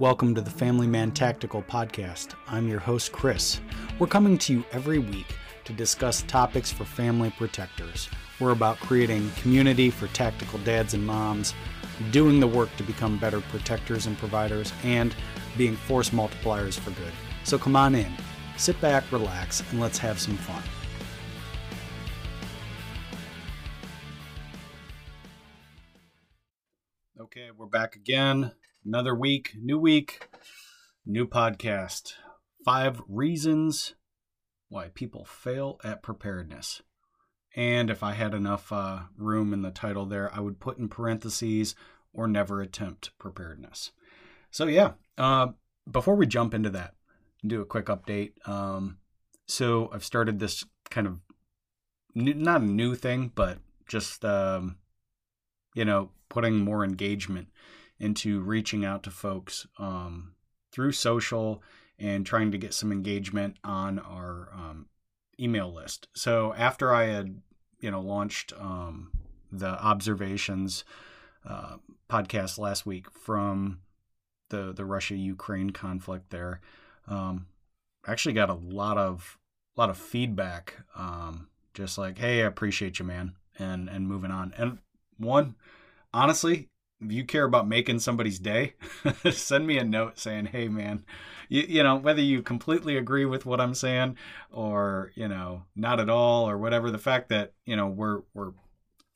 Welcome to the Family Man Tactical Podcast. I'm your host, Chris. We're coming to you every week to discuss topics for family protectors. We're about creating community for tactical dads and moms, doing the work to become better protectors and providers, and being force multipliers for good. So come on in, sit back, relax, and let's have some fun. Okay, we're back again. Another week, new week, new podcast. Five reasons why people fail at preparedness. And if I had enough uh, room in the title there, I would put in parentheses or never attempt preparedness. So, yeah, uh, before we jump into that, do a quick update. Um, so, I've started this kind of new, not a new thing, but just, um, you know, putting more engagement into reaching out to folks um, through social and trying to get some engagement on our um, email list. So after I had, you know, launched um, the observations uh, podcast last week from the the Russia Ukraine conflict, there, um, actually got a lot of a lot of feedback. Um, just like, hey, I appreciate you, man, and and moving on. And one, honestly, if you care about making somebody's day, send me a note saying, "Hey, man, you, you know whether you completely agree with what I'm saying or you know not at all or whatever. The fact that you know we're we're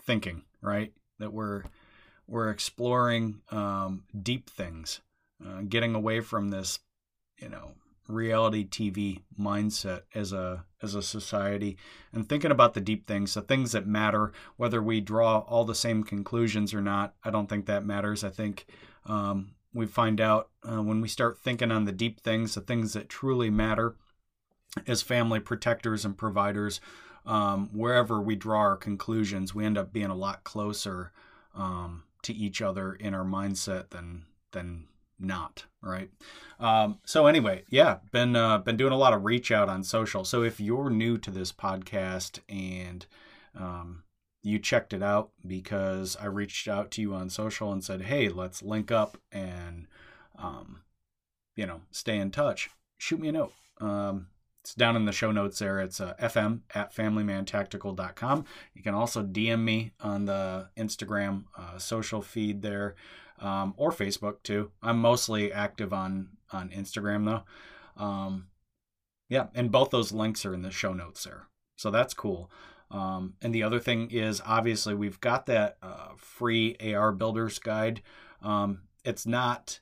thinking right that we're we're exploring um, deep things, uh, getting away from this you know reality TV mindset as a as a society and thinking about the deep things, the things that matter, whether we draw all the same conclusions or not. I don't think that matters. I think um, we find out uh, when we start thinking on the deep things, the things that truly matter as family protectors and providers. Um, wherever we draw our conclusions, we end up being a lot closer um, to each other in our mindset than than not right um, so anyway yeah been uh, been doing a lot of reach out on social so if you're new to this podcast and um, you checked it out because i reached out to you on social and said hey let's link up and um, you know stay in touch shoot me a note um, it's down in the show notes there. It's uh, fm at familymantactical.com. You can also DM me on the Instagram uh, social feed there um, or Facebook too. I'm mostly active on on Instagram though. Um, yeah, and both those links are in the show notes there, so that's cool. Um, and the other thing is, obviously, we've got that uh, free AR Builders Guide. Um, it's not,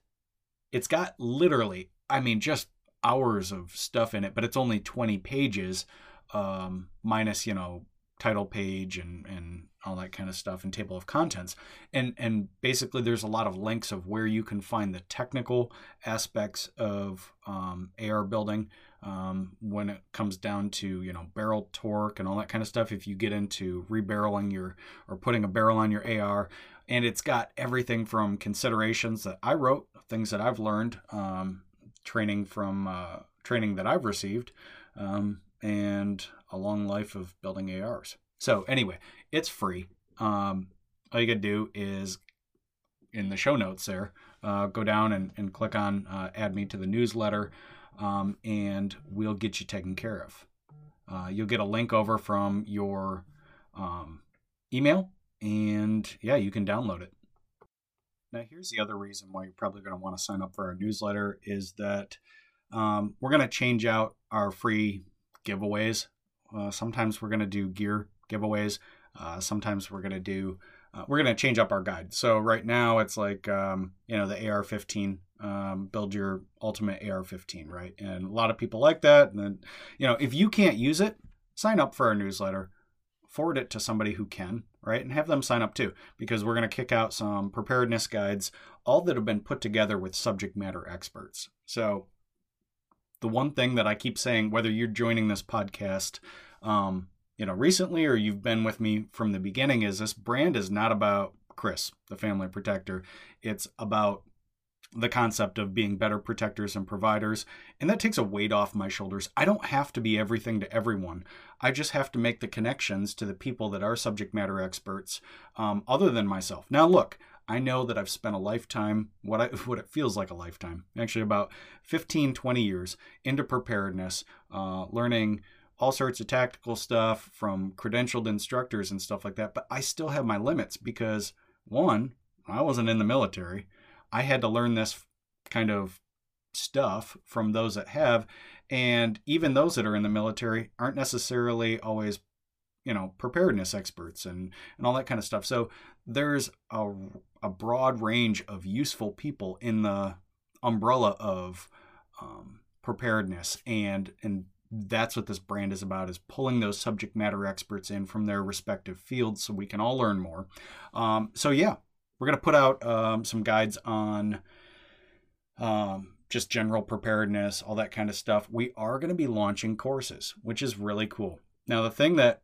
it's got literally, I mean, just hours of stuff in it, but it's only 20 pages, um, minus, you know, title page and, and all that kind of stuff and table of contents. And and basically there's a lot of links of where you can find the technical aspects of um, ar building um, when it comes down to you know barrel torque and all that kind of stuff. If you get into rebarreling your or putting a barrel on your ar and it's got everything from considerations that i wrote things that i've learned um, training from uh, training that i've received um, and a long life of building ars so anyway, it's free. Um, all you gotta do is in the show notes there, uh, go down and, and click on uh, add me to the newsletter, um, and we'll get you taken care of. Uh, you'll get a link over from your um, email, and yeah, you can download it. Now, here's the other reason why you're probably going to want to sign up for our newsletter is that um, we're going to change out our free giveaways. Uh, sometimes we're going to do gear giveaways. Uh, sometimes we're going to do, uh, we're going to change up our guide. So right now it's like, um, you know, the AR-15, um, build your ultimate AR-15, right? And a lot of people like that. And then, you know, if you can't use it, sign up for our newsletter, forward it to somebody who can, right? And have them sign up too, because we're going to kick out some preparedness guides, all that have been put together with subject matter experts. So the one thing that I keep saying, whether you're joining this podcast, um, you know, recently or you've been with me from the beginning is this brand is not about Chris, the family protector. It's about the concept of being better protectors and providers. And that takes a weight off my shoulders. I don't have to be everything to everyone. I just have to make the connections to the people that are subject matter experts um, other than myself. Now, look, I know that I've spent a lifetime, what I what it feels like a lifetime, actually about 15, 20 years into preparedness, uh, learning all sorts of tactical stuff from credentialed instructors and stuff like that. But I still have my limits because one, I wasn't in the military. I had to learn this kind of stuff from those that have. And even those that are in the military aren't necessarily always, you know, preparedness experts and, and all that kind of stuff. So there's a, a broad range of useful people in the umbrella of um, preparedness and and that's what this brand is about is pulling those subject matter experts in from their respective fields so we can all learn more um, so yeah we're going to put out um, some guides on um, just general preparedness, all that kind of stuff. We are going to be launching courses, which is really cool. Now, the thing that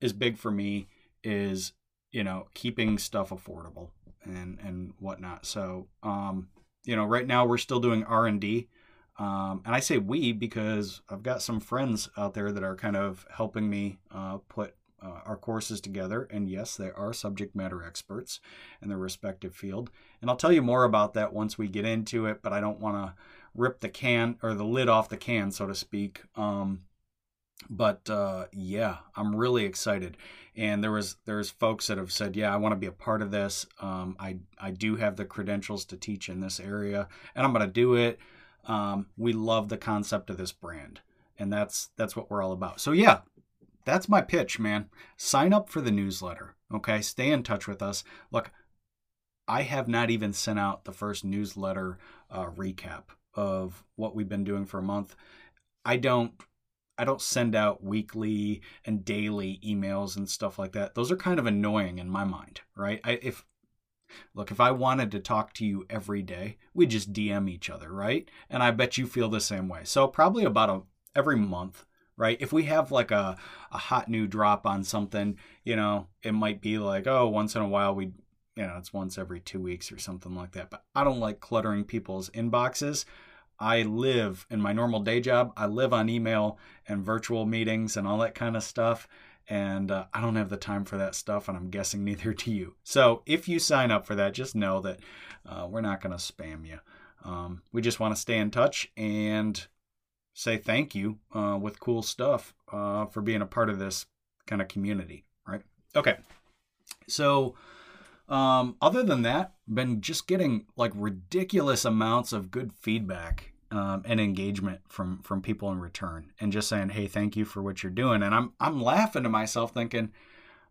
is big for me is, you know, keeping stuff affordable and and whatnot. So, um, you know, right now we're still doing R and D. Um, and I say we because I've got some friends out there that are kind of helping me uh, put uh, our courses together. And yes, they are subject matter experts in their respective field. And I'll tell you more about that once we get into it, but I don't want to rip the can or the lid off the can, so to speak. Um, but uh, yeah, I'm really excited. And there was there's folks that have said, yeah, I want to be a part of this. Um, I I do have the credentials to teach in this area, and I'm going to do it. Um, we love the concept of this brand, and that's that's what we're all about. So yeah, that's my pitch, man. Sign up for the newsletter. Okay. Stay in touch with us. Look, I have not even sent out the first newsletter uh, recap of what we've been doing for a month. I don't I don't send out weekly and daily emails and stuff like that. Those are kind of annoying in my mind, right? I, if look, if I wanted to talk to you every day, we'd just DM each other, right? And I bet you feel the same way. So probably about a every month right? If we have like a, a hot new drop on something, you know, it might be like, oh, once in a while we, you know, it's once every two weeks or something like that. But I don't like cluttering people's inboxes. I live in my normal day job, I live on email and virtual meetings and all that kind of stuff. And uh, I don't have the time for that stuff, and I'm guessing neither do you. So if you sign up for that, just know that uh, we're not going to spam you. Um, we just want to stay in touch and say thank you uh, with cool stuff uh, for being a part of this kind of community, right? Okay. So, um, other than that, been just getting like ridiculous amounts of good feedback um, and engagement from from people in return, and just saying, "Hey, thank you for what you're doing." And I'm I'm laughing to myself, thinking,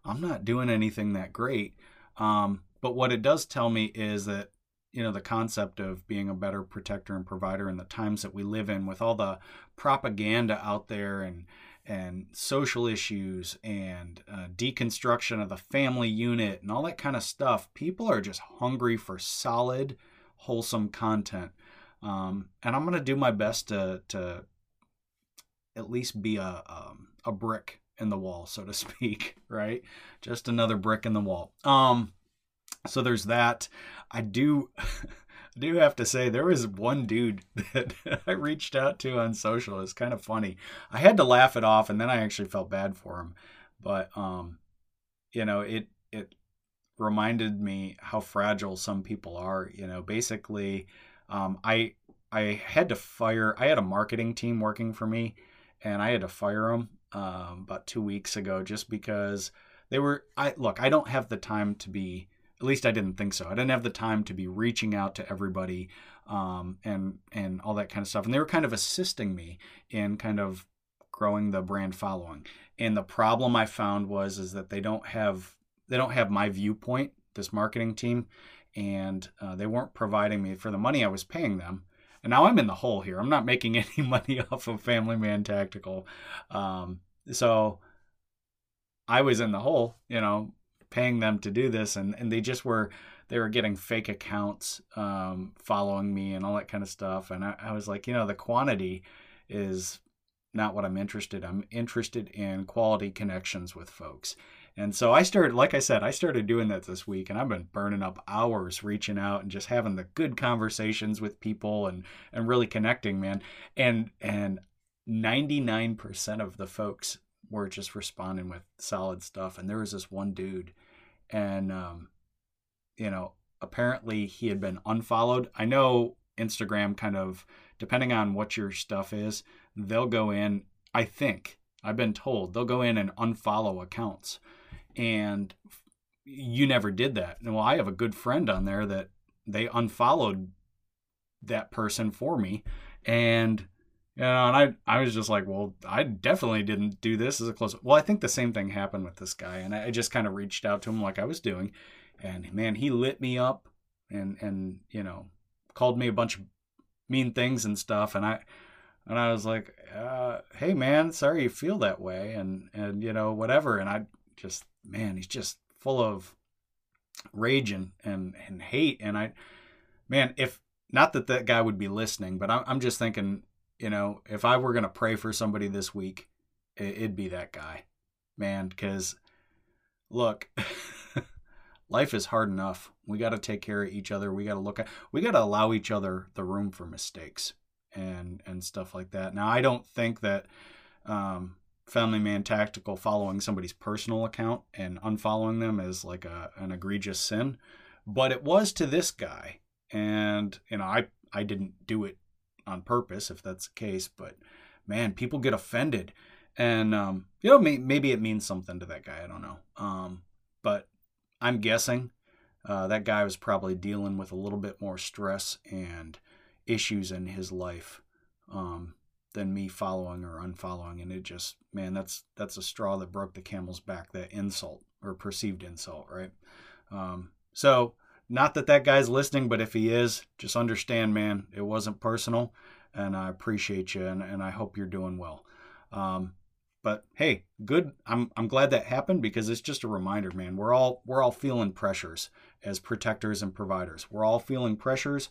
"I'm not doing anything that great." Um, but what it does tell me is that you know the concept of being a better protector and provider in the times that we live in with all the propaganda out there and and social issues and uh, deconstruction of the family unit and all that kind of stuff people are just hungry for solid wholesome content um, and i'm to do my best to to at least be a um, a brick in the wall so to speak right just another brick in the wall um so there's that. I do do have to say there was one dude that I reached out to on social. It's kind of funny. I had to laugh it off and then I actually felt bad for him. But um you know, it it reminded me how fragile some people are, you know. Basically, um I I had to fire I had a marketing team working for me and I had to fire them um, about 2 weeks ago just because they were I look, I don't have the time to be at least I didn't think so. I didn't have the time to be reaching out to everybody um, and and all that kind of stuff. And they were kind of assisting me in kind of growing the brand following. And the problem I found was is that they don't have they don't have my viewpoint. This marketing team, and uh, they weren't providing me for the money I was paying them. And now I'm in the hole here. I'm not making any money off of Family Man Tactical. Um, so I was in the hole, you know, paying them to do this and, and they just were they were getting fake accounts um, following me and all that kind of stuff and I, I was like you know the quantity is not what i'm interested i'm interested in quality connections with folks and so i started like i said i started doing that this week and i've been burning up hours reaching out and just having the good conversations with people and and really connecting man and and 99% of the folks were just responding with solid stuff. And there was this one dude, and um, you know, apparently he had been unfollowed. I know Instagram kind of, depending on what your stuff is, they'll go in, I think, I've been told, they'll go in and unfollow accounts. And you never did that. And well, I have a good friend on there that they unfollowed that person for me. And you know, and I I was just like, well, I definitely didn't do this as a close. Well, I think the same thing happened with this guy, and I just kind of reached out to him like I was doing, and man, he lit me up, and and you know, called me a bunch of mean things and stuff, and I and I was like, uh, hey man, sorry you feel that way, and and you know whatever, and I just man, he's just full of rage and and, and hate, and I man, if not that that guy would be listening, but I'm I'm just thinking you know, if I were going to pray for somebody this week, it'd be that guy, man. Because look, life is hard enough. We got to take care of each other. We got to look at, we got to allow each other the room for mistakes and, and stuff like that. Now, I don't think that, um, Family Man Tactical following somebody's personal account and unfollowing them is like a, an egregious sin, but it was to this guy. And, you know, I, I didn't do it on purpose if that's the case, but man, people get offended. And, um, you know, may, maybe it means something to that guy. I don't know. Um, but I'm guessing uh, that guy was probably dealing with a little bit more stress and issues in his life um, than me following or unfollowing. And it just, man, that's that's a straw that broke the camel's back. That insult or perceived insult, right? Um, so not that that guy's listening, but if he is, just understand, man, it wasn't personal, and I appreciate you, and, and I hope you're doing well. Um, but hey, good. I'm I'm glad that happened because it's just a reminder, man. We're all we're all feeling pressures as protectors and providers. We're all feeling pressures,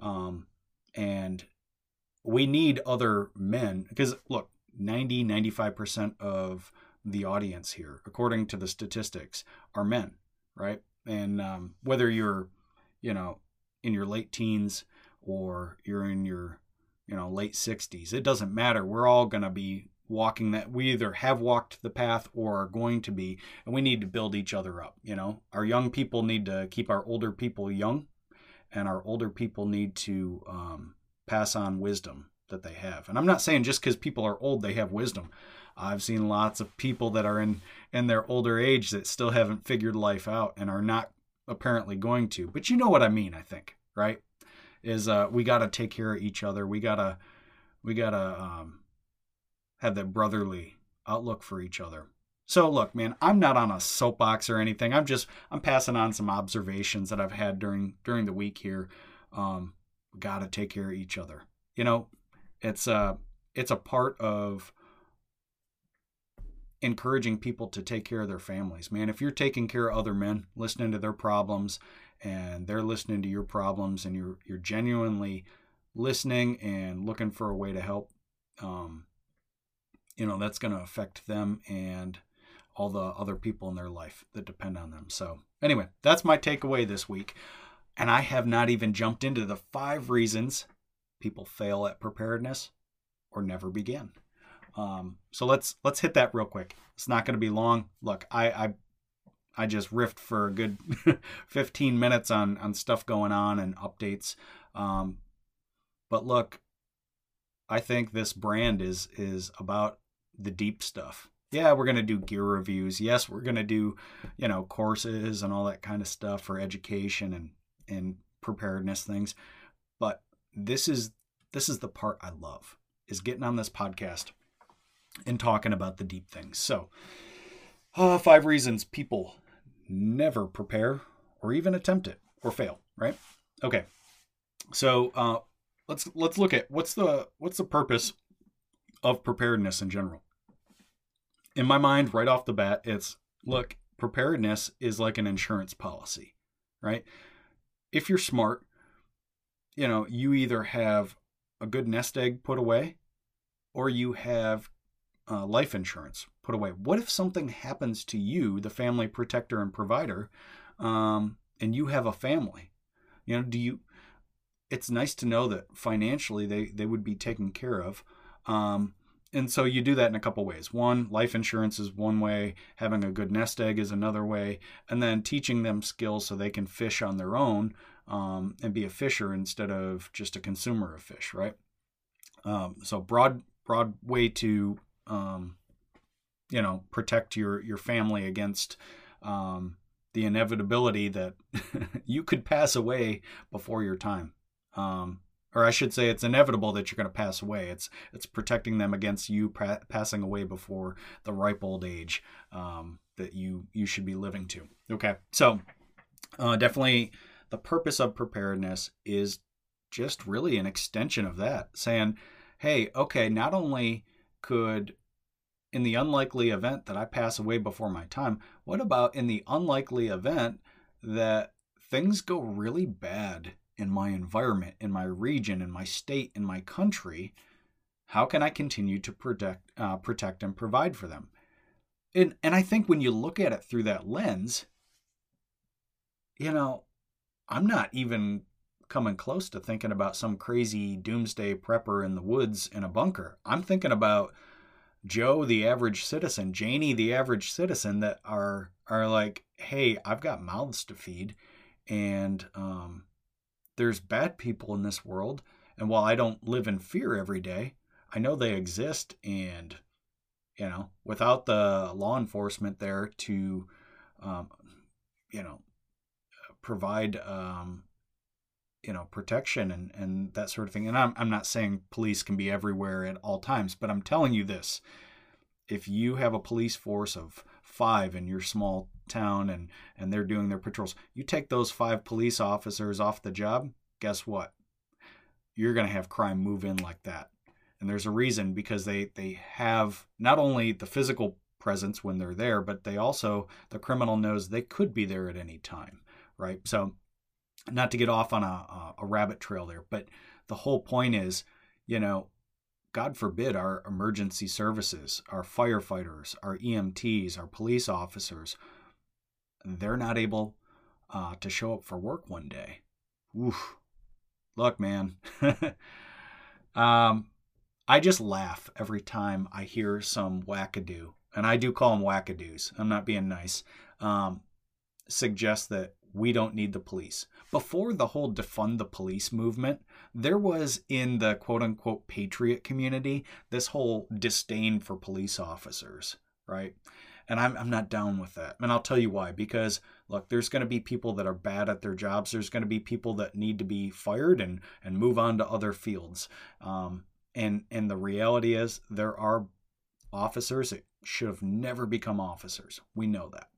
um, and we need other men because look, 90 95% of the audience here, according to the statistics, are men, right? and um, whether you're you know in your late teens or you're in your you know late 60s it doesn't matter we're all going to be walking that we either have walked the path or are going to be and we need to build each other up you know our young people need to keep our older people young and our older people need to um, pass on wisdom that they have and i'm not saying just because people are old they have wisdom I've seen lots of people that are in in their older age that still haven't figured life out and are not apparently going to. But you know what I mean, I think, right? Is uh we got to take care of each other. We got to we got to um have that brotherly outlook for each other. So look, man, I'm not on a soapbox or anything. I'm just I'm passing on some observations that I've had during during the week here. Um, got to take care of each other. You know, it's a it's a part of encouraging people to take care of their families. Man, if you're taking care of other men, listening to their problems, and they're listening to your problems, and you're you're genuinely listening and looking for a way to help, um, you know that's going to affect them and all the other people in their life that depend on them. So anyway, that's my takeaway this week. And I have not even jumped into the five reasons people fail at preparedness or never begin. Um, so let's let's hit that real quick. It's not going to be long. Look, I, I I just riffed for a good 15 minutes on on stuff going on and updates. Um, but look, I think this brand is is about the deep stuff. Yeah, we're going to do gear reviews. Yes, we're going to do, you know, courses and all that kind of stuff for education and and preparedness things. But this is this is the part I love is getting on this podcast and talking about the deep things. So, uh, five reasons people never prepare or even attempt it or fail. Right? Okay. So uh, let's let's look at what's the what's the purpose of preparedness in general. In my mind, right off the bat, it's look preparedness is like an insurance policy, right? If you're smart, you know you either have a good nest egg put away or you have uh, life insurance put away. What if something happens to you, the family protector and provider, um, and you have a family? You know, do you? It's nice to know that financially they they would be taken care of, um, and so you do that in a couple ways. One, life insurance is one way, having a good nest egg is another way, and then teaching them skills so they can fish on their own um, and be a fisher instead of just a consumer of fish, right? Um, so broad broad way to um, you know protect your your family against um, the inevitability that you could pass away before your time. Um, or I should say, it's inevitable that you're going to pass away. It's it's protecting them against you pa- passing away before the ripe old age um, that you you should be living to. Okay, so uh, definitely the purpose of preparedness is just really an extension of that, saying, hey, okay, not only could in the unlikely event that I pass away before my time, what about in the unlikely event that things go really bad in my environment, in my region, in my state, in my country, how can I continue to protect, uh, protect and provide for them? And, and I think when you look at it through that lens, you know, I'm not even coming close to thinking about some crazy doomsday prepper in the woods in a bunker. I'm thinking about Joe, the average citizen, Janie, the average citizen, that are are like, hey, I've got mouths to feed, and um, there's bad people in this world. And while I don't live in fear every day, I know they exist. And, you know, without the law enforcement there to, um, you know, provide, um, you know, protection and, and that sort of thing. And I'm, I'm not saying police can be everywhere at all times, but I'm telling you this. If you have a police force of five in your small town and and they're doing their patrols. You take those five police officers off the job guess what? You're going to have crime move in like that. And there's a reason because they they have not only the physical presence when they're there but they also the criminal knows they could be there at any time right? So not to get off on a, a rabbit trail there but the whole point is you know God forbid, our emergency services, our firefighters, our EMTs, our police officers, they're not able uh, to show up for work one day. Oof. Look, man. um, I just laugh every time I hear some wackadoo, and I do call them wackadoos. I'm not being nice. Um, suggest that we don't need the police. Before the whole defund the police movement, there was in the quote unquote patriot community this whole disdain for police officers, right? And I'm, I'm not down with that. And I'll tell you why. Because, look, there's going to be people that are bad at their jobs. There's going to be people that need to be fired and, and move on to other fields. Um, and, and the reality is, there are officers that should have never become officers. We know that,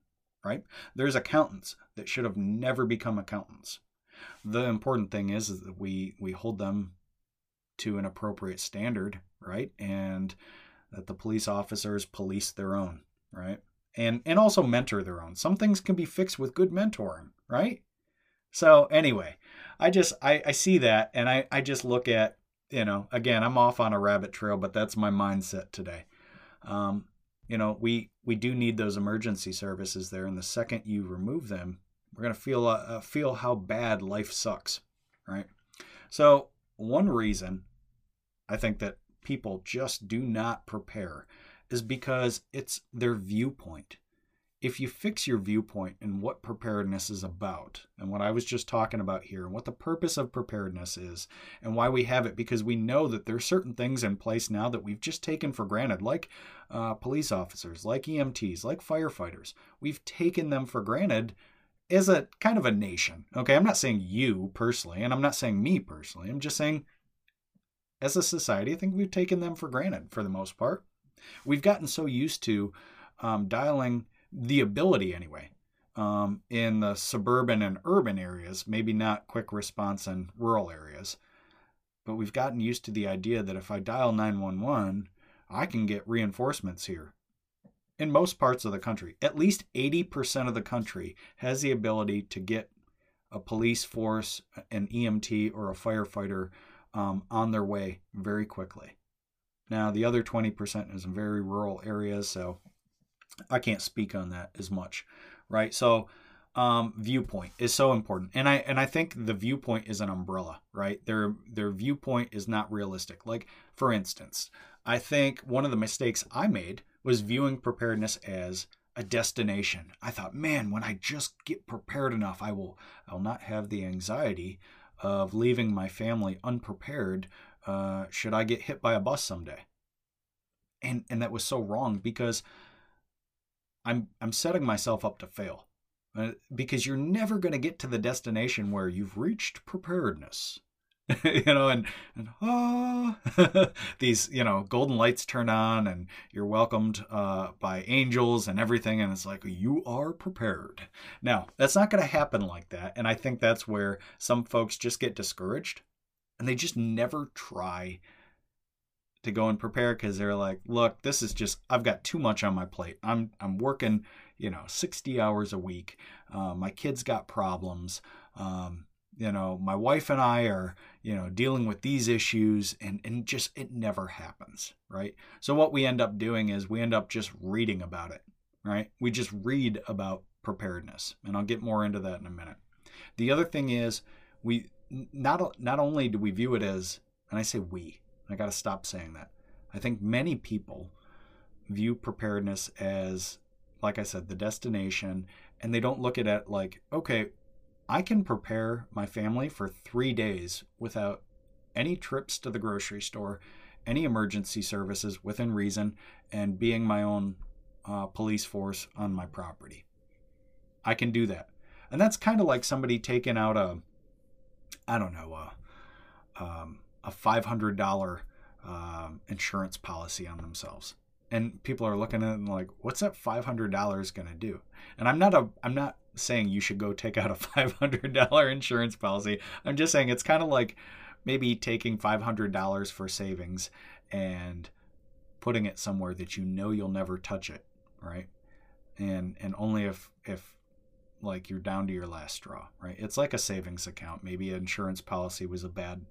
right? There's accountants that should have never become accountants. The important thing is, is that we, we hold them to an appropriate standard, right? And that the police officers police their own right? And and also mentor their own. Some things can be fixed with good mentoring, right? So anyway, I just I, I see that and I, I just look at, you know, again, I'm off on a rabbit trail, but that's my mindset today. Um, you know, we we do need those emergency services there, and the second you remove them, we're gonna feel uh, uh feel how bad life sucks, right? So one reason I think that people just do not prepare is because it's their viewpoint. If you fix your viewpoint and what preparedness is about, and what I was just talking about here, and what the purpose of preparedness is, and why we have it, because we know that there are certain things in place now that we've just taken for granted, like uh, police officers, like EMTs, like firefighters. We've taken them for granted as a kind of a nation. Okay, I'm not saying you personally, and I'm not saying me personally. I'm just saying as a society, I think we've taken them for granted for the most part. We've gotten so used to um, dialing the ability anyway um, in the suburban and urban areas, maybe not quick response in rural areas. But we've gotten used to the idea that if I dial 911, I can get reinforcements here. In most parts of the country, at least 80% of the country has the ability to get a police force, an EMT, or a firefighter um, on their way very quickly. Now, the other 20% is in very rural areas, so I can't speak on that as much, right? So, um, viewpoint is so important, and I and I think the viewpoint is an umbrella, right? Their their viewpoint is not realistic. Like, for instance, I think one of the mistakes I made was viewing preparedness as a destination. I thought, man, when I just get prepared enough, I will I'll not have the anxiety of leaving my family unprepared uh, should I get hit by a bus someday. And and that was so wrong because I'm I'm setting myself up to fail. Uh, because you're never going to get to the destination where you've reached preparedness. you know, and, and ah, these, you know, golden lights turn on and you're welcomed uh, by angels and everything. And it's like, you are prepared. Now, that's not going to happen like that. And I think that's where some folks just get discouraged and they just never try to go and prepare because they're like, look, this is just, I've got too much on my plate. I'm, I'm working, you know, 60 hours a week. Uh, my kids got problems. Um, you know, my wife and I are, you know, dealing with these issues and, and just it never happens, right? So what we end up doing is we end up just reading about it, right? We just read about preparedness. And I'll get more into that in a minute. The other thing is we not not only do we view it as and I say we, I got to stop saying that. I think many people view preparedness as like I said, the destination and they don't look at it like, okay, I can prepare my family for three days without any trips to the grocery store, any emergency services within reason, and being my own uh, police force on my property. I can do that. And that's kind of like somebody taking out a, I don't know, a, um, a $500 um, insurance policy on themselves. And people are looking at and like, what's that $500 going to do? And I'm not a, I'm not saying you should go take out a $500 insurance policy. I'm just saying it's kind of like maybe taking $500 for savings and putting it somewhere that you know you'll never touch it, right? And and only if if like you're down to your last straw, right? It's like a savings account. Maybe an insurance policy was a bad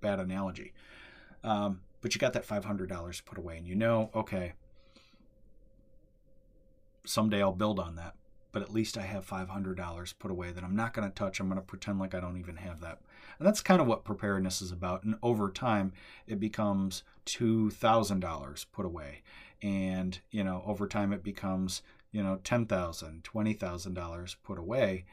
bad analogy. Um, but you got that $500 put away and you know, okay, someday I'll build on that but at least I have $500 put away that I'm not going to touch. I'm going to pretend like I don't even have that. And that's kind of what preparedness is about. And over time, it becomes $2,000 put away. And, you know, over time, it becomes, you know, $10,000, $20,000 put away.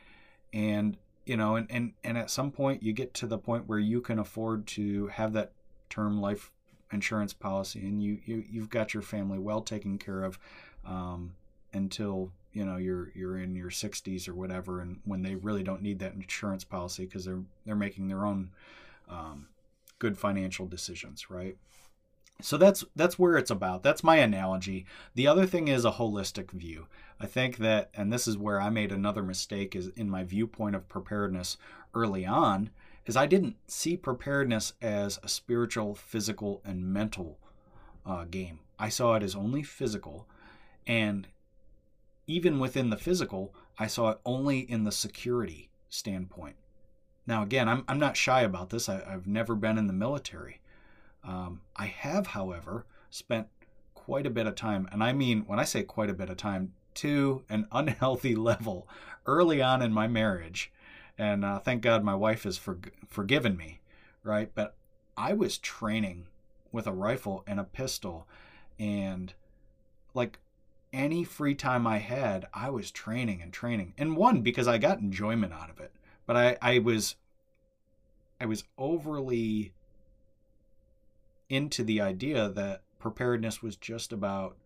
And, you know, and, and, and at some point, you get to the point where you can afford to have that term life insurance policy and you, you, you've got your family well taken care of um, until you know you're you're in your 60s or whatever and when they really don't need that insurance policy because they're they're making their own um, good financial decisions right so that's that's where it's about that's my analogy the other thing is a holistic view i think that and this is where i made another mistake is in my viewpoint of preparedness early on is i didn't see preparedness as a spiritual physical and mental uh, game i saw it as only physical and even within the physical, I saw it only in the security standpoint. Now, again, I'm, I'm not shy about this. I, have never been in the military. Um, I have, however, spent quite a bit of time, and I mean, when I say quite a bit of time, to an unhealthy level early on in my marriage. And uh, thank God my wife has for, forgiven me, right? But I was training with a rifle and a pistol, and like any free time I had, I was training and training. And one, because I got enjoyment out of it. But I, I was I was overly into the idea that preparedness was just about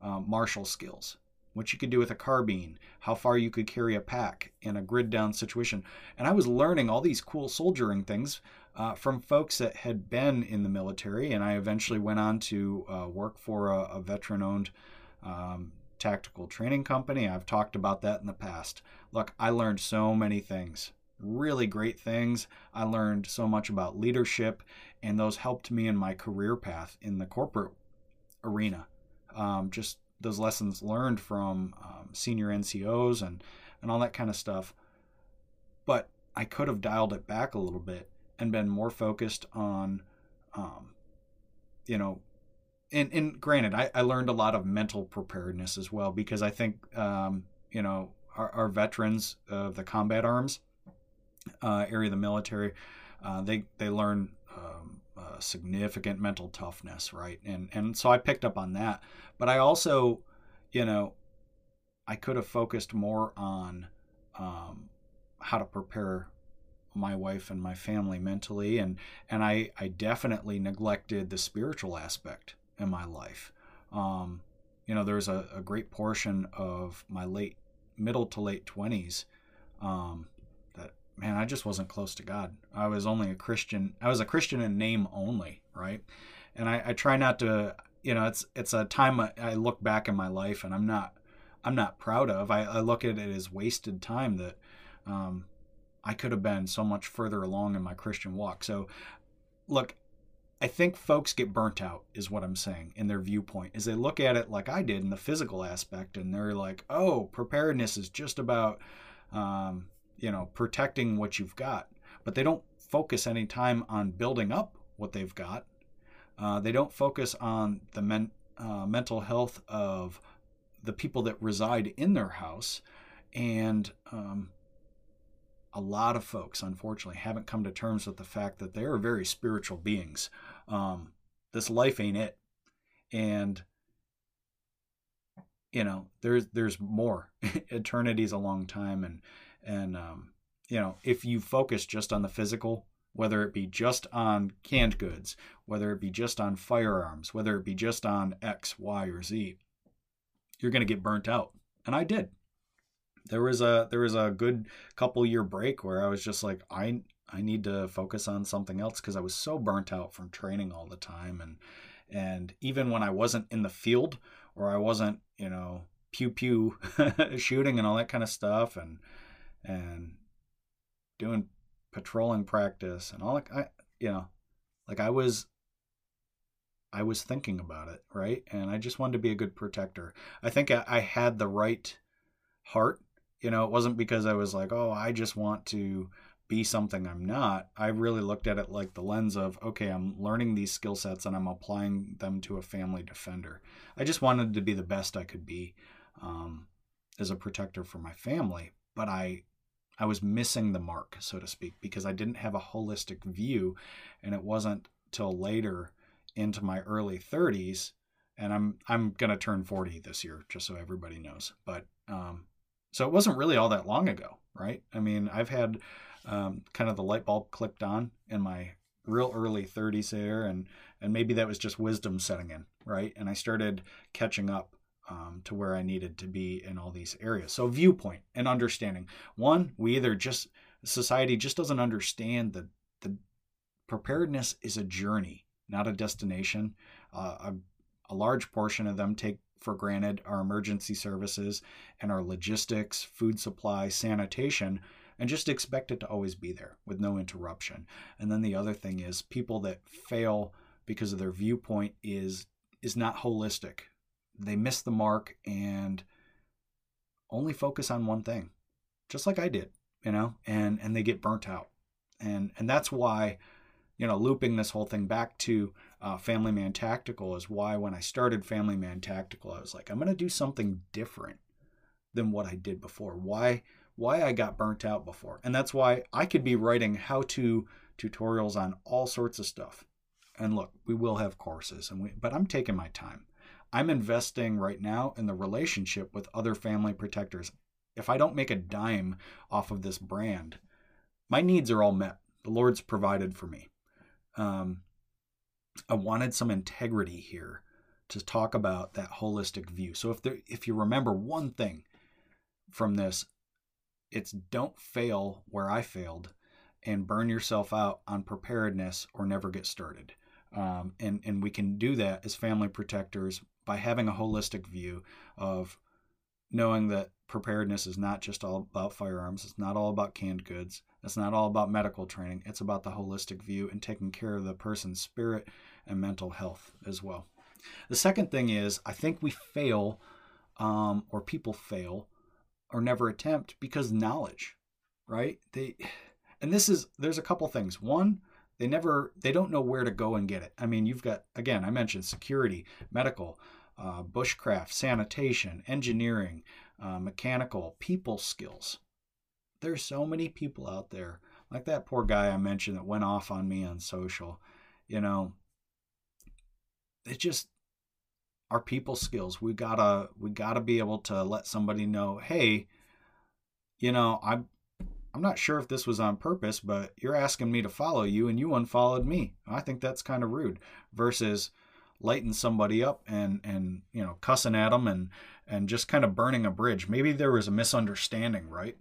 um, martial skills, what you could do with a carbine, how far you could carry a pack in a grid down situation. And I was learning all these cool soldiering things uh, from folks that had been in the military. And I eventually went on to uh, work for a, a veteran owned um, tactical training company. I've talked about that in the past. Look, I learned so many things, really great things. I learned so much about leadership, and those helped me in my career path in the corporate arena. Um, just those lessons learned from um, senior NCOs and, and all that kind of stuff. But I could have dialed it back a little bit and been more focused on, um, you know, and, and granted, I, I learned a lot of mental preparedness as well because I think, um, you know, our, our, veterans of the combat arms uh, area of the military, uh, they, they learn um, uh, significant mental toughness, right? And and so I picked up on that, but I also, you know, I could have focused more on um, how to prepare my wife and my family mentally, and and I I definitely neglected the spiritual aspect in my life. Um, you know, there's a, a great portion of my late middle to late twenties um, man, I just wasn't close to God. I was only a Christian. I was a Christian in name only, right? And I, I try not to, you know, it's it's a time I look back in my life and I'm not I'm not proud of. I, I look at it as wasted time that um, I could have been so much further along in my Christian walk. So, look, I think folks get burnt out, is what I'm saying, in their viewpoint, is they look at it like I did in the physical aspect, and they're like, oh, preparedness is just about um, you know, protecting what you've got. But they don't focus any time on building up what they've got. Uh, they don't focus on the men, uh, mental health of the people that reside in their house. And um, a lot of folks, unfortunately, haven't come to terms with the fact that they are very spiritual beings. Um, this life ain't it. And you know, there's there's more. Eternity's a long time, and and, um, you know, if you focus just on the physical, whether it be just on canned goods, whether it be just on firearms, whether it be just on X, Y, or Z, you're going to get burnt out. And I did. There was a there was a good couple year break where I was just like I I need to focus on something else because I was so burnt out from training all the time and and even when I wasn't in the field or I wasn't you know pew pew shooting and all that kind of stuff and and doing patrolling practice and all that. I, you know, like I was, I was thinking about it, right? And I just wanted to be a good protector. I think I, I had the right heart. You know, it wasn't because I was like, oh, I just want to be something I'm not. I really looked at it like the lens of, okay, I'm learning these skill sets and I'm applying them to a family defender. I just wanted to be the best I could be um, as a protector for my family, but I I was missing the mark, so to speak, because I didn't have a holistic view. And it wasn't till later into my early 30s, and I'm I'm gonna turn 40 this year, just so everybody knows. But um, so it wasn't really all that long ago, right? I mean, I've had um, kind of the light bulb clicked on in my real early 30s there, and and maybe that was just wisdom setting in, right? And I started catching up um, to where I needed to be in all these areas. So viewpoint and understanding. One, we either just society just doesn't understand that the preparedness is a journey, not a destination. Uh, a, a large portion of them take for granted our emergency services and our logistics, food supply, sanitation, and just expect it to always be there with no interruption. And then the other thing is people that fail because of their viewpoint is is not holistic they miss the mark and only focus on one thing, just like I did, you know, and and they get burnt out, and and that's why, you know, looping this whole thing back to uh, Family Man Tactical is why when I started Family Man Tactical, I was like, I'm gonna do something different than what I did before. Why why I got burnt out before, and that's why I could be writing how to tutorials on all sorts of stuff. And look, we will have courses, and we, but I'm taking my time. I'm investing right now in the relationship with other family protectors. If I don't make a dime off of this brand, my needs are all met. The Lord's provided for me. Um, I wanted some integrity here to talk about that holistic view. So if there, if you remember one thing from this, it's don't fail where I failed and burn yourself out on preparedness or never get started. Um, and and we can do that as family protectors by having a holistic view of knowing that preparedness is not just all about firearms it's not all about canned goods it's not all about medical training it's about the holistic view and taking care of the person's spirit and mental health as well. The second thing is i think we fail um, or people fail or never attempt because knowledge right? They and this is there's a couple things. One they never they don't know where to go and get it. I mean you've got again i mentioned security medical uh, bushcraft sanitation engineering uh, mechanical people skills. There's so many people out there. Like that poor guy i mentioned that went off on me on social you know, it just our people skills. We gotta we gotta be able to let somebody know, hey, you know, I'm I'm not sure if this was on purpose, but you're asking me to follow you and you unfollowed me. I think that's kind of rude. Versus lighting somebody up and and you know cussing at them and and just kind of burning a bridge. Maybe there was a misunderstanding, right?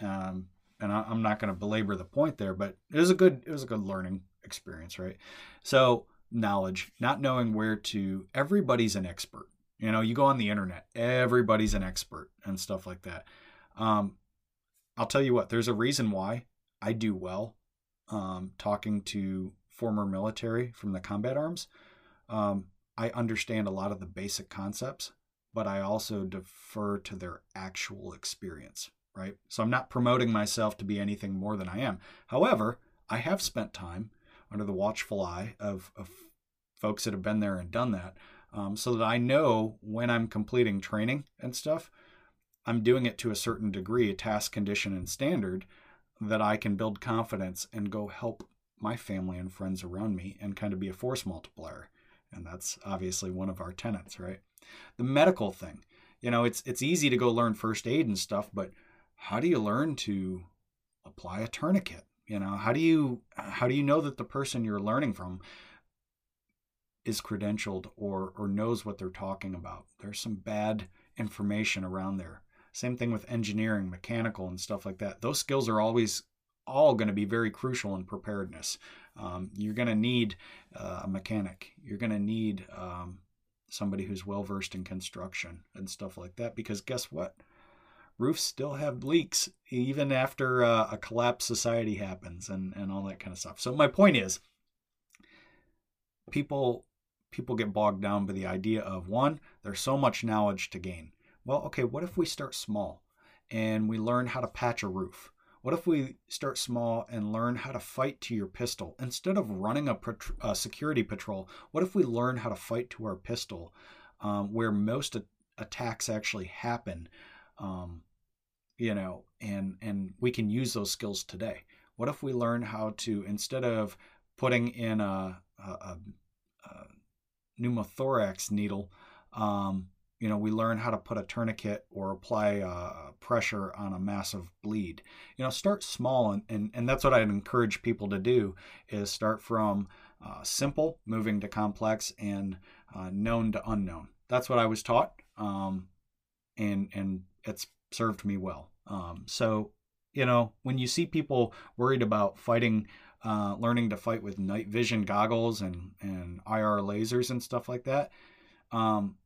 Um, and I, am not going to belabor the point there, but it was a good it was a good learning experience, right? So knowledge, not knowing where to. Everybody's an expert. You know, you go on the internet, everybody's an expert and stuff like that. Um, I'll tell you what, there's a reason why I do well um, talking to former military from the combat arms. Um, I understand a lot of the basic concepts, but I also defer to their actual experience, right? So I'm not promoting myself to be anything more than I am. However, I have spent time under the watchful eye of, of folks that have been there and done that um, so that I know when I'm completing training and stuff, I'm doing it to a certain degree, a task, condition, and standard that I can build confidence and go help my family and friends around me and kind of be a force multiplier. And that's obviously one of our tenets, right? The medical thing, you know, it's it's easy to go learn first aid and stuff, but how do you learn to apply a tourniquet? You know, how do you how do you know that the person you're learning from is credentialed or or knows what they're talking about? There's some bad information around there. Same thing with engineering, mechanical, and stuff like that. Those skills are always all going to be very crucial in preparedness. Um, you're going to need uh, a mechanic. You're going to need um, somebody who's well versed in construction and stuff like that. Because guess what? roofs still have leaks even after uh, a collapsed society happens and, and all that kind of stuff. So my point is, people people get bogged down by the idea of one, there's so much knowledge to gain. Well, okay, what if we start small and we learn how to patch a roof? What if we start small and learn how to fight to your pistol instead of running a, a security patrol? What if we learn how to fight to our pistol, um, where most attacks actually happen? Um, you know, and and we can use those skills today. What if we learn how to instead of putting in a, a, a, a pneumothorax needle, um, you know, we learn how to put a tourniquet or apply uh, pressure on a massive bleed. You know, start small, and, and, and that's what I'd encourage people to do is start from uh, simple, moving to complex, and uh, known to unknown. That's what I was taught, um, and and it's served me well. Um, so, you know, when you see people worried about fighting, uh, learning to fight with night vision goggles and, and IR lasers and stuff like that, um,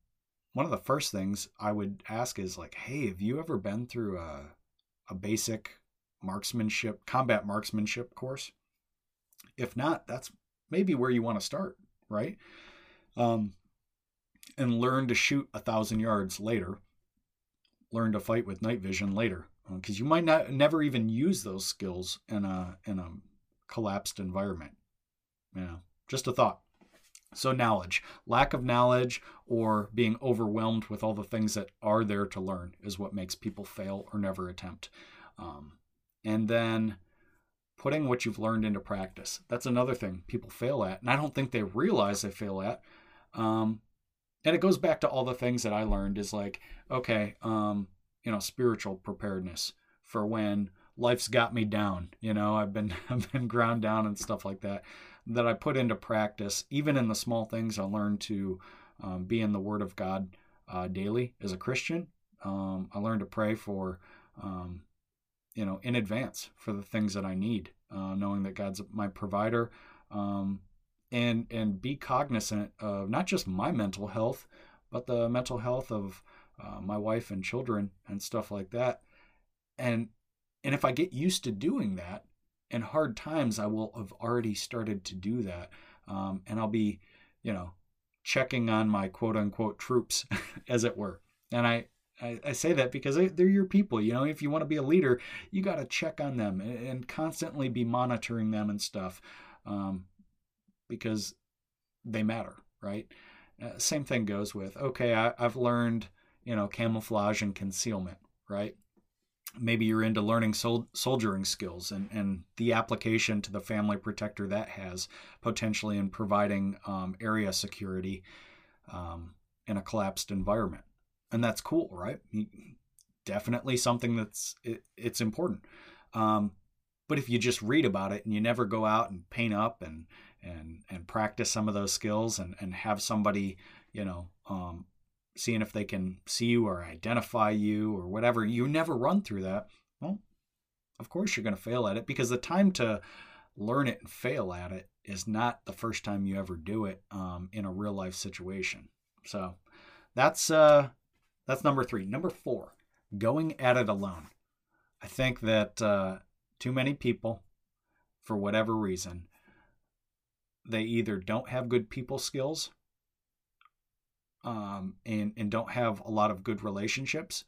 one of the first things I would ask is like, hey, have you ever been through a, a basic marksmanship, combat marksmanship course? If not, that's maybe where you want to start, right? Um, and learn to shoot a thousand yards later learn to fight with night vision later because uh, you might not never even use those skills in a in a collapsed environment. Know, just a thought. So knowledge, lack of knowledge, or being overwhelmed with all the things that are there to learn is what makes people fail or never attempt. Um, and then putting what you've learned into practice. That's another thing people fail at, and I don't think they realize they fail at. Um, and it goes back to all the things that I learned is like, okay, um, you know, spiritual preparedness for when life's got me down. You know, I've been I've been ground down and stuff like that. That I put into practice, even in the small things. I learned to um, be in the Word of God uh, daily as a Christian. Um, I learned to pray for, um, you know, in advance for the things that I need, uh, knowing that God's my provider. Um, and and be cognizant of not just my mental health, but the mental health of uh, my wife and children and stuff like that. And and if I get used to doing that, in hard times, I will have already started to do that, um, and I'll be, you know, checking on my quote unquote troops, as it were. And I I, I, say that because they're your people. You know, if you want to be a leader, you got to check on them and, and, constantly be monitoring them and stuff. Um, because they matter, right? Uh, same thing goes with okay, I, I've learned you know camouflage and concealment, right? Maybe you're into learning sol- soldiering skills and, and the application to the family protector that has potentially in providing um, area security um, in a collapsed environment. And that's cool right? Definitely something that's it, it's important. Um, but if you just read about it and you never go out and paint up and and and practice some of those skills and and have somebody you know um, seeing if they can see you or identify you or whatever. You never run through that. Well of course you're going to fail at it because the time to learn it and fail at it is not the first time you ever do it um, in a real life situation. So that's uh that's number three. Number four going at it alone. I think that uh, too many people for whatever reason they either don't have good people skills um, and and don't have a lot of good relationships,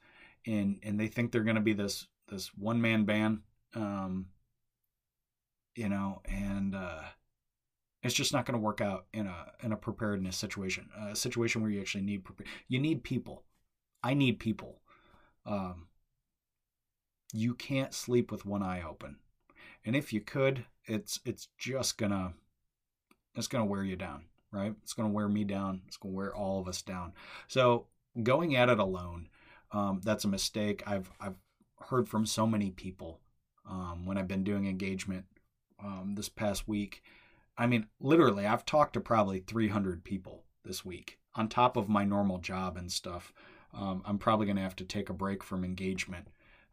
and and they think they're going to be this this one man band, um, you know, and uh, it's just not going to work out in a in a preparedness situation, a situation where you actually need you need people. I need people. Um, you can't sleep with one eye open, and if you could, it's it's just gonna it's to wear you down, right? It's going to wear me down. It's going to wear all of us down. So going at it alone, um, that's a mistake. I've I've heard from so many people um, when I've been doing engagement um, this past week. I mean, literally, I've talked to probably 300 people this week on top of my normal job and stuff. Um, I'm probably going to have to take a break from engagement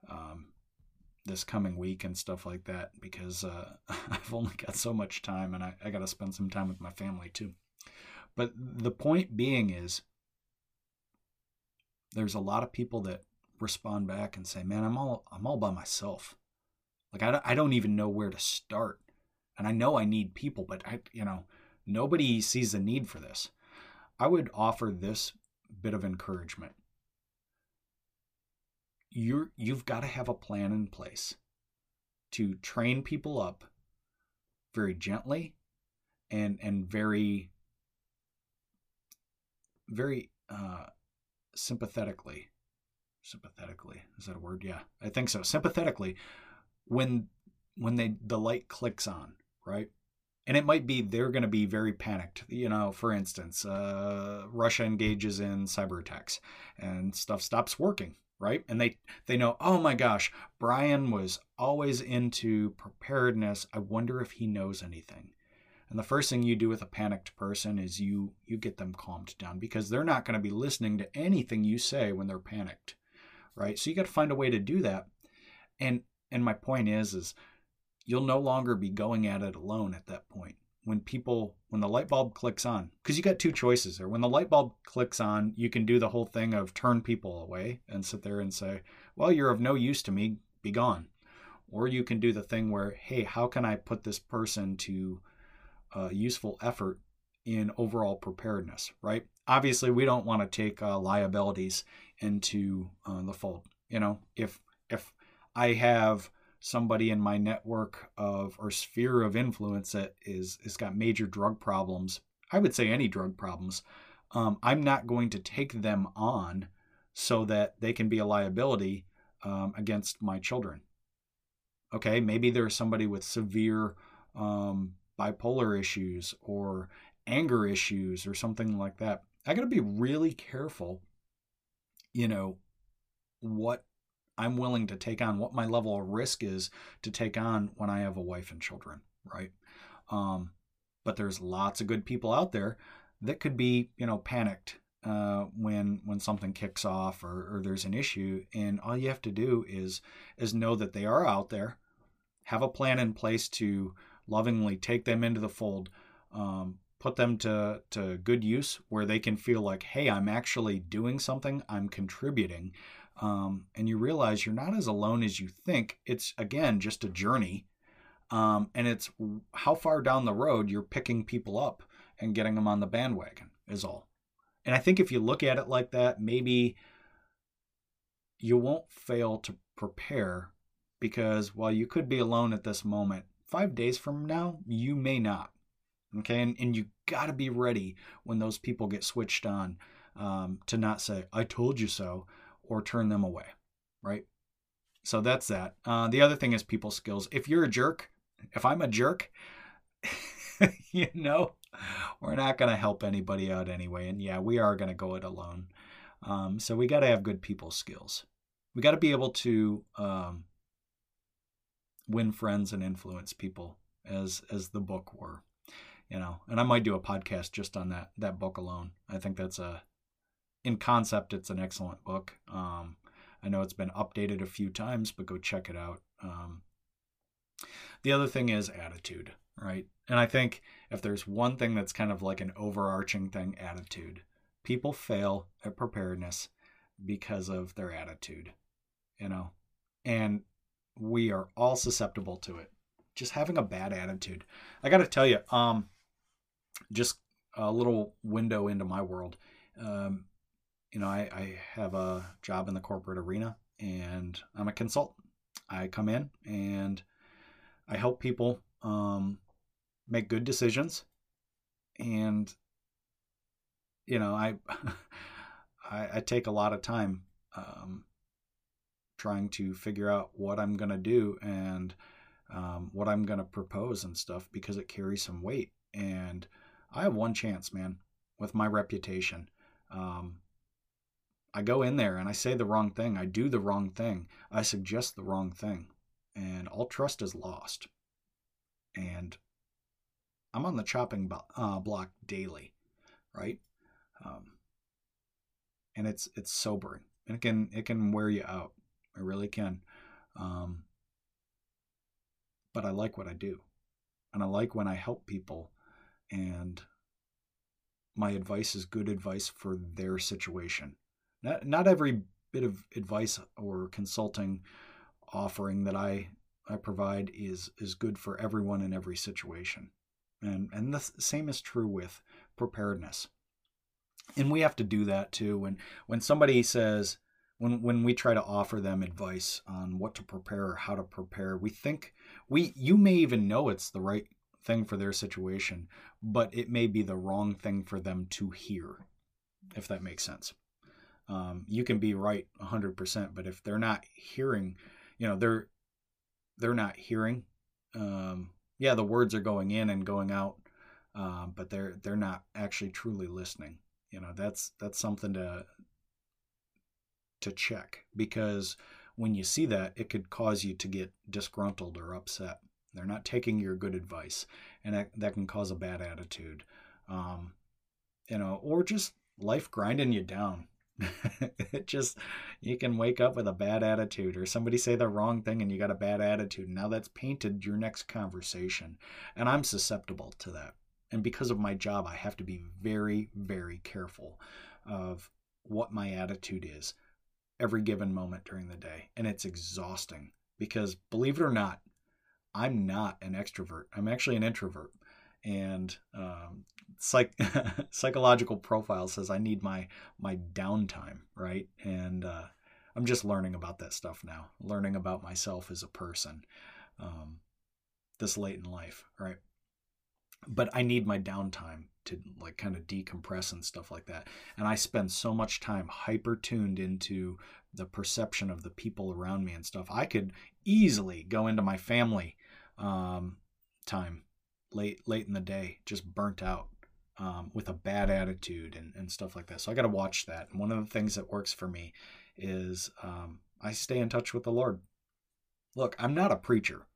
um, this coming week and stuff like that because uh, I've only got so much time and I, I got to spend some time with my family too. But the point being is, there's a lot of people that respond back and say, "Man, I'm all I'm all by myself. Like I don't, I don't even know where to start. And I know I need people, but I, you know, nobody sees the need for this." I would offer this bit of encouragement you're you've got to have a plan in place to train people up very gently and and very very uh, sympathetically sympathetically is that a word yeah i think so sympathetically when when they the light clicks on right and it might be they're going to be very panicked you know for instance uh, russia engages in cyber attacks and stuff stops working right? And they they know, "Oh my gosh, Brian was always into preparedness. I wonder if he knows anything." And the first thing you do with a panicked person is you you get them calmed down because they're not going to be listening to anything you say when they're panicked. Right? So you got to find a way to do that. And and my point is is you'll no longer be going at it alone at that point when people when the light bulb clicks on because you got two choices there when the light bulb clicks on you can do the whole thing of turn people away and sit there and say well you're of no use to me be gone or you can do the thing where hey how can i put this person to uh, useful effort in overall preparedness right? Obviously we don't want to take uh, liabilities into uh, the fold you know? If if i have somebody in my network of or sphere of influence that is has got major drug problems, I would say any drug problems, um, I'm not going to take them on so that they can be a liability um, against my children. Okay, maybe there's somebody with severe um, bipolar issues or anger issues or something like that. I got to be really careful, you know, what I'm willing to take on, what my level of risk is to take on when I have a wife and children, right? Um, but there's lots of good people out there that could be, you know, panicked uh, when when something kicks off or, or there's an issue, and all you have to do is is know that they are out there, have a plan in place to lovingly take them into the fold, um, put them to to good use where they can feel like, hey, I'm actually doing something, I'm contributing um, and you realize you're not as alone as you think. It's again just a journey, um, and it's how far down the road you're picking people up and getting them on the bandwagon is all. And I think if you look at it like that, maybe you won't fail to prepare because while you could be alone at this moment, five days from now, you may not. Okay. And, and you got to be ready when those people get switched on um, to not say, I told you so, or turn them away, right? so that's that. Uh, the other thing is people skills. If you're a jerk, if I'm a jerk, you know, we're not going to help anybody out anyway. And yeah, we are going to go it alone. Um, so we got to have good people skills. We got to be able to um, win friends and influence people, as as the book were, you know. And I might do a podcast just on that that book alone. I think that's a, in concept, it's an excellent book. Um, I know it's been updated a few times, but go check it out. Um, the other thing is attitude, right? And I think if there's one thing that's kind of like an overarching thing, attitude. People fail at preparedness because of their attitude, you know, and we are all susceptible to it. Just having a bad attitude. I got to tell you, um, just a little window into my world. Um, you know, I, I have a job in the corporate arena and I'm a consultant. I come in and I help people um, make good decisions. And, you know, I, I, I, take a lot of time um, trying to figure out what I'm going to do and um, what I'm going to propose and stuff because it carries some weight. And I have one chance, man, with my reputation. Um, I go in there and I say the wrong thing. I do the wrong thing. I suggest the wrong thing. And all trust is lost. And I'm on the chopping uh, block daily, right? Um, and it's it's sobering, and it can it can wear you out. It really can. Um, but I like what I do, and I like when I help people, and my advice is good advice for their situation. Not not every bit of advice or consulting offering that I I provide is is good for everyone in every situation. And and the same is true with preparedness. And we have to do that too when when somebody says when when we try to offer them advice on what to prepare or how to prepare, we think we you may even know it's the right thing for their situation, but it may be the wrong thing for them to hear, if that makes sense. Um, you can be right 100%, but if they're not hearing, you know, they're they're not hearing um, yeah, the words are going in and going out, um, but they're they're not actually truly listening. You know, that's that's something to to check because when you see that, it could cause you to get disgruntled or upset. They're not taking your good advice, and that, that can cause a bad attitude. Um, you know, or just life grinding you down. it just you can wake up with a bad attitude or somebody say the wrong thing and you got a bad attitude now that's painted your next conversation and i'm susceptible to that and because of my job i have to be very very careful of what my attitude is every given moment during the day and it's exhausting because believe it or not i'm not an extrovert i'm actually an introvert and um, psych psychological profile says I need my my downtime, right? And uh, I'm just learning about that stuff now, learning about myself as a person, um, this late in life, right? But I need my downtime to like kind of decompress and stuff like that. And I spend so much time hyper tuned into the perception of the people around me and stuff. I could easily go into my family um, time late late in the day, just burnt out um, with a bad attitude and, and stuff like that. So I got to watch that. And one of the things that works for me is um, I stay in touch with the Lord. Look, I'm not a preacher.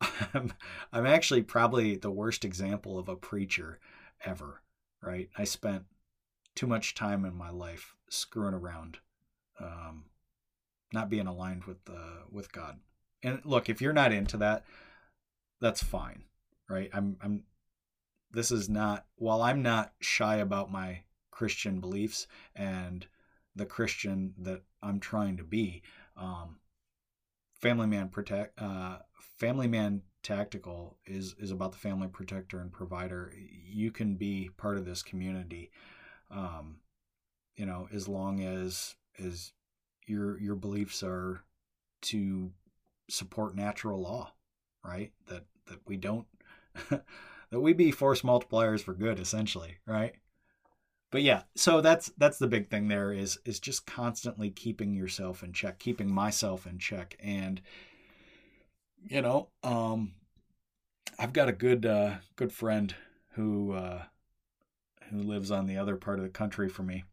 I'm, I'm actually probably the worst example of a preacher ever, right? I spent too much time in my life screwing around, um, not being aligned with the with God. And look, if you're not into that, that's fine right? I'm I'm this is not while I'm not shy about my Christian beliefs and the Christian that I'm trying to be. Um, family man protect uh, family man tactical is is about the family protector and provider. You can be part of this community, um, you know, as long as as your your beliefs are to support natural law, right? That that we don't that we be force multipliers for good, essentially, right? But yeah, so that's that's the big thing there is is just constantly keeping yourself in check, keeping myself in check, and you know, um, I've got a good uh, good friend who uh, who lives on the other part of the country for me,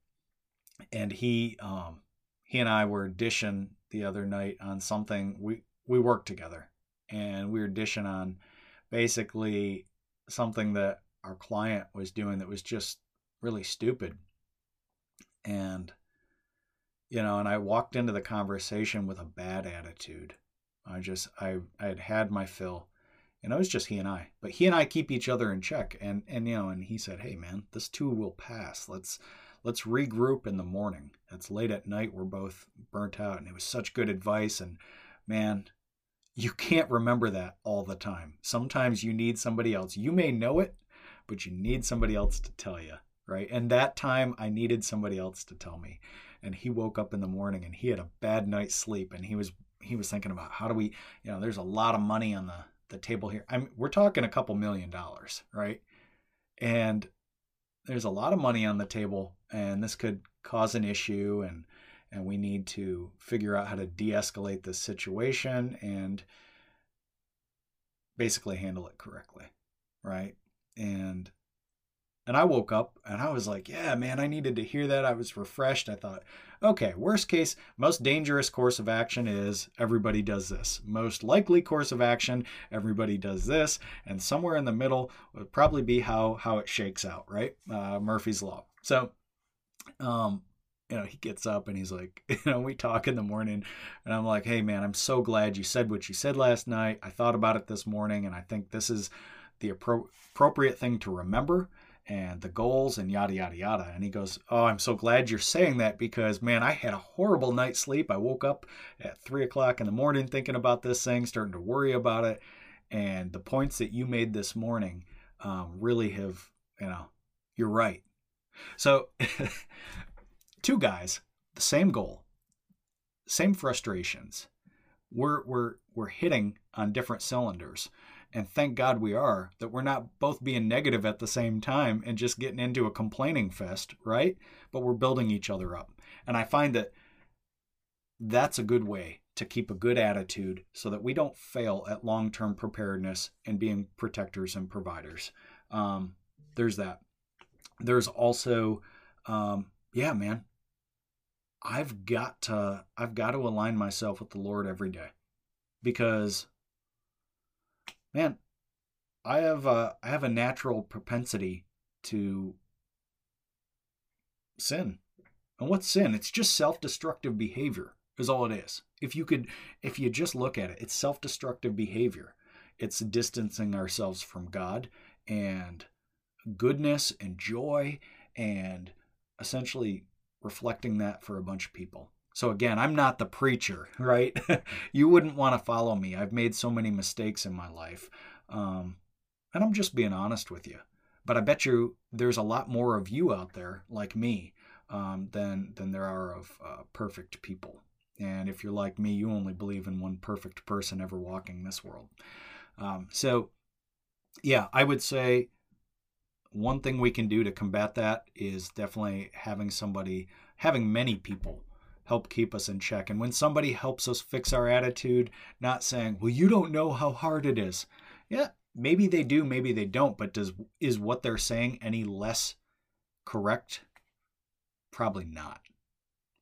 and he um, he and I were dishing the other night on something. We we worked together, and we were dishing on basically something that our client was doing that was just really stupid, and you know, and I walked into the conversation with a bad attitude. I just I I had had my fill and it was just he and I. But he and I keep each other in check. And and you know, and he said, "Hey man, this too will pass. Let's let's regroup in the morning. It's late at night. We're both burnt out." And it was such good advice. And man, you can't remember that all the time. Sometimes you need somebody else. You may know it, but you need somebody else to tell you, right? And that time I needed somebody else to tell me. And he woke up in the morning and he had a bad night's sleep and he was he was thinking about how do we, you know, there's a lot of money on the the table here. I'm we're talking a couple million dollars, right? And there's a lot of money on the table and this could cause an issue and and we need to figure out how to de-escalate this situation and basically handle it correctly, right? And and I woke up and I was like, yeah, man, I needed to hear that. I was refreshed. I thought, okay, worst case, most dangerous course of action is everybody does this. Most likely course of action, everybody does this. And somewhere in the middle would probably be how, how it shakes out, right? Uh, Murphy's Law. So, um, you know, he gets up and he's like, you know, we talk in the morning and I'm like, hey, man, I'm so glad you said what you said last night. I thought about it this morning and I think this is the appro- appropriate thing to remember and the goals and yada yada yada. And he goes oh i'm so glad you're saying that because man i had a horrible night's sleep. I woke up at three o'clock in the morning thinking about this thing starting to worry about it. And the points that you made this morning um, really have you know you're right. So two guys the same goal same frustrations. We're we're we're hitting on different cylinders and thank God we are, that we're not both being negative at the same time and just getting into a complaining fest, right? But we're building each other up. And I find that that's a good way to keep a good attitude so that we don't fail at long term preparedness and being protectors and providers. Um, there's that. There's also, um, yeah, man, I've got to I've got to align myself with the Lord every day because man, I have a, I have a natural propensity to sin. And what's sin? It's just self-destructive behavior is all it is. If you could if you just look at it, it's self-destructive behavior. It's distancing ourselves from God and goodness and joy and essentially reflecting that for a bunch of people. So again, I'm not the preacher, right? you wouldn't want to follow me. I've made so many mistakes in my life. Um, and I'm just being honest with you. But I bet you there's a lot more of you out there like me um, than than there are of uh, perfect people. And if you're like me, you only believe in one perfect person ever walking this world. Um, so, yeah, I would say one thing we can do to combat that is definitely having somebody, having many people help keep us in check. And when somebody helps us fix our attitude, not saying, "Well, you don't know how hard it is." Yeah, maybe they do, maybe they don't, but does is what they're saying any less correct? Probably not.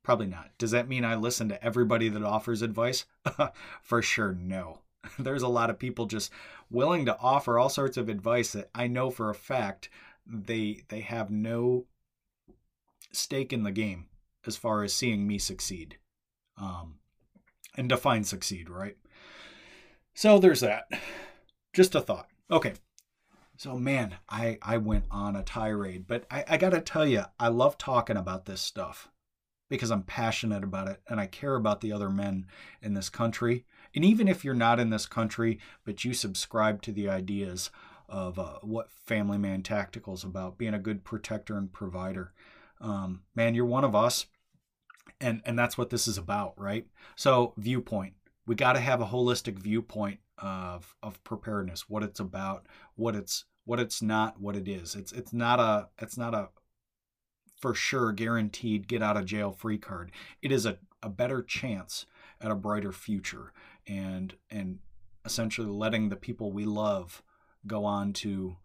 Probably not. Does that mean I listen to everybody that offers advice? For sure, no. There's a lot of people just willing to offer all sorts of advice that I know for a fact they they have no stake in the game as far as seeing me succeed. Um, and define succeed, right? So there's that. Just a thought. Okay. So man, I, I went on a tirade, but I, I gotta tell you, I love talking about this stuff because I'm passionate about it and I care about the other men in this country. And even if you're not in this country, but you subscribe to the ideas of uh, what Family Man Tactical is about, being a good protector and provider, um, man, you're one of us, and and that's what this is about, right? So viewpoint, we got to have a holistic viewpoint of of preparedness, what it's about, what it's what it's not, what it is. It's it's not a it's not a for sure guaranteed get out of jail free card. It is a, a better chance at a brighter future and and essentially letting the people we love go on to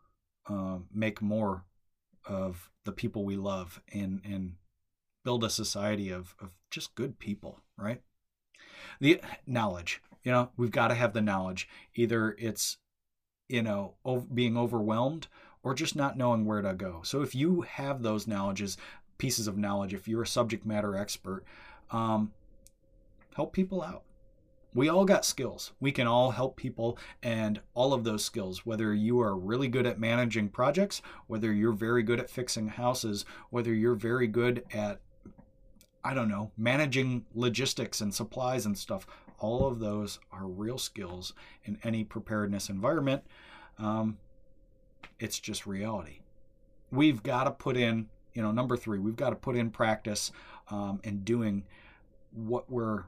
um, make more of the people we love and and build a society of, of just good people right? The knowledge you know we've got to have the knowledge. Either it's you know being overwhelmed or just not knowing where to go. So if you have those knowledges pieces of knowledge if you're a subject matter expert um, help people out we all got skills. We can all help people, and all of those skills, whether you are really good at managing projects, whether you're very good at fixing houses, whether you're very good at, I don't know, managing logistics and supplies and stuff, all of those are real skills in any preparedness environment. Um, it's just reality. We've got to put in, you know, number three, we've got to put in practice um, and doing what we're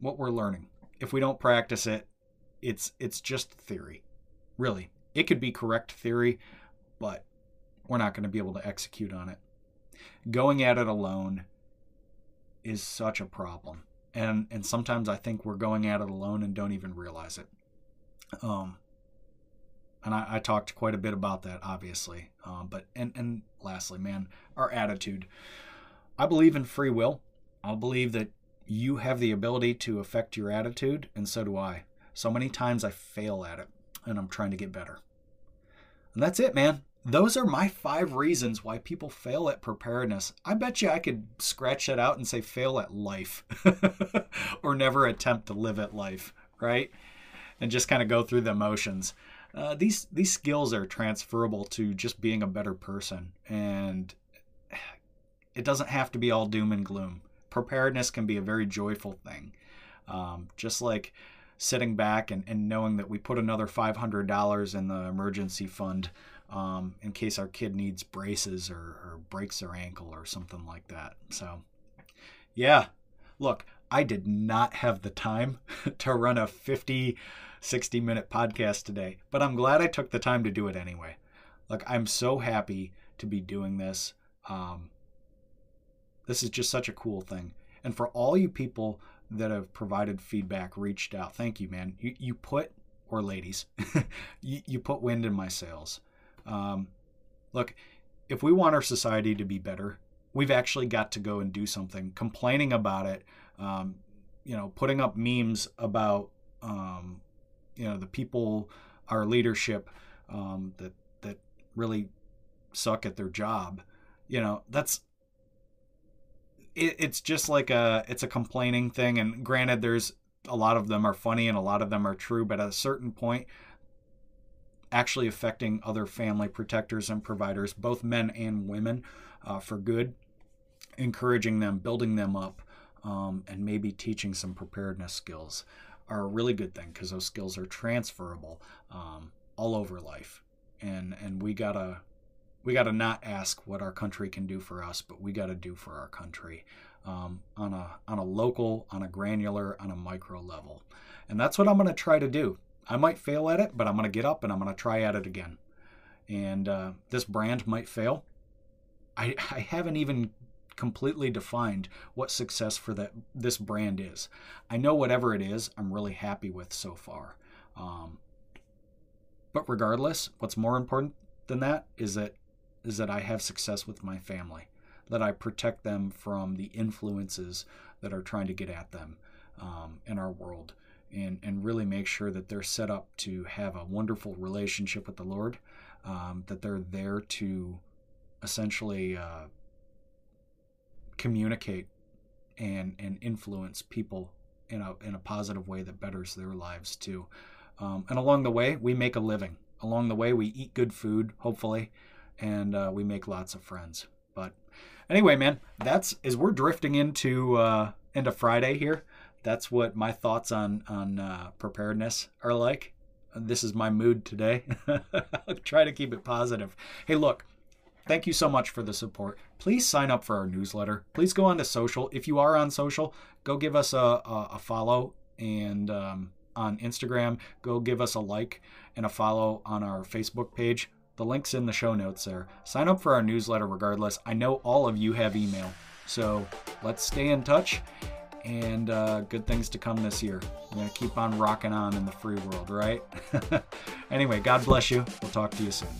what we're learning. If we don't practice it, it's it's just theory. Really. It could be correct theory, but we're not going to be able to execute on it. Going at it alone is such a problem. And and sometimes I think we're going at it alone and don't even realize it. Um and I, I talked quite a bit about that, obviously. Um, but and and lastly, man, our attitude. I believe in free will. I believe that you have the ability to affect your attitude, and so do I. So many times I fail at it, and I'm trying to get better. And that's it, man. Those are my five reasons why people fail at preparedness. I bet you I could scratch that out and say fail at life or never attempt to live at life, right? And just kind of go through the motions. Uh, these these skills are transferable to just being a better person, and it doesn't have to be all doom and gloom preparedness can be a very joyful thing. Um, just like sitting back and, and knowing that we put another $500 in the emergency fund um, in case our kid needs braces or, or breaks their ankle or something like that. So, yeah, look, I did not have the time to run a 50, 60 minute podcast today, but I'm glad I took the time to do it anyway. Look, I'm so happy to be doing this. Um, this is just such a cool thing. And for all you people that have provided feedback, reached out, thank you, man. You, you put, or ladies, you, you put wind in my sails. Um, look, if we want our society to be better, we've actually got to go and do something. Complaining about it, um, you know, putting up memes about, um, you know, the people, our leadership um, that that really suck at their job. You know, that's it, it's just like a it's a complaining thing. And granted, there's a lot of them are funny and a lot of them are true, but at a certain point, actually affecting other family protectors and providers, both men and women, uh, for good, encouraging them, building them up, um, and maybe teaching some preparedness skills are a really good thing because those skills are transferable um, all over life. And and we gotta we got to not ask what our country can do for us, but we got to do for our country um, on a on a local, on a granular, on a micro level, and that's what I'm going to try to do. I might fail at it, but I'm going to get up and I'm going to try at it again. And uh, this brand might fail. I I haven't even completely defined what success for that this brand is. I know whatever it is, I'm really happy with so far. Um, but regardless, what's more important than that is that is that I have success with my family, that I protect them from the influences that are trying to get at them um, in our world, and, and really make sure that they're set up to have a wonderful relationship with the Lord, um, that they're there to essentially uh, communicate and, and influence people in a, in a positive way that betters their lives too. Um, and along the way, we make a living. Along the way, we eat good food, hopefully and uh, we make lots of friends. But anyway, man, that's as we're drifting into uh, into Friday here. That's what my thoughts on on uh, preparedness are like. This is my mood today. I'll try to keep it positive. Hey, look, thank you so much for the support. Please sign up for our newsletter. Please go on to social. If you are on social, go give us a, a, a follow and um, on Instagram. Go give us a like and a follow on our Facebook page The link's in the show notes there. Sign up for our newsletter regardless. I know all of you have email. So let's stay in touch and uh, good things to come this year. We're going to keep on rocking on in the free world, right? anyway, God bless you. We'll talk to you soon.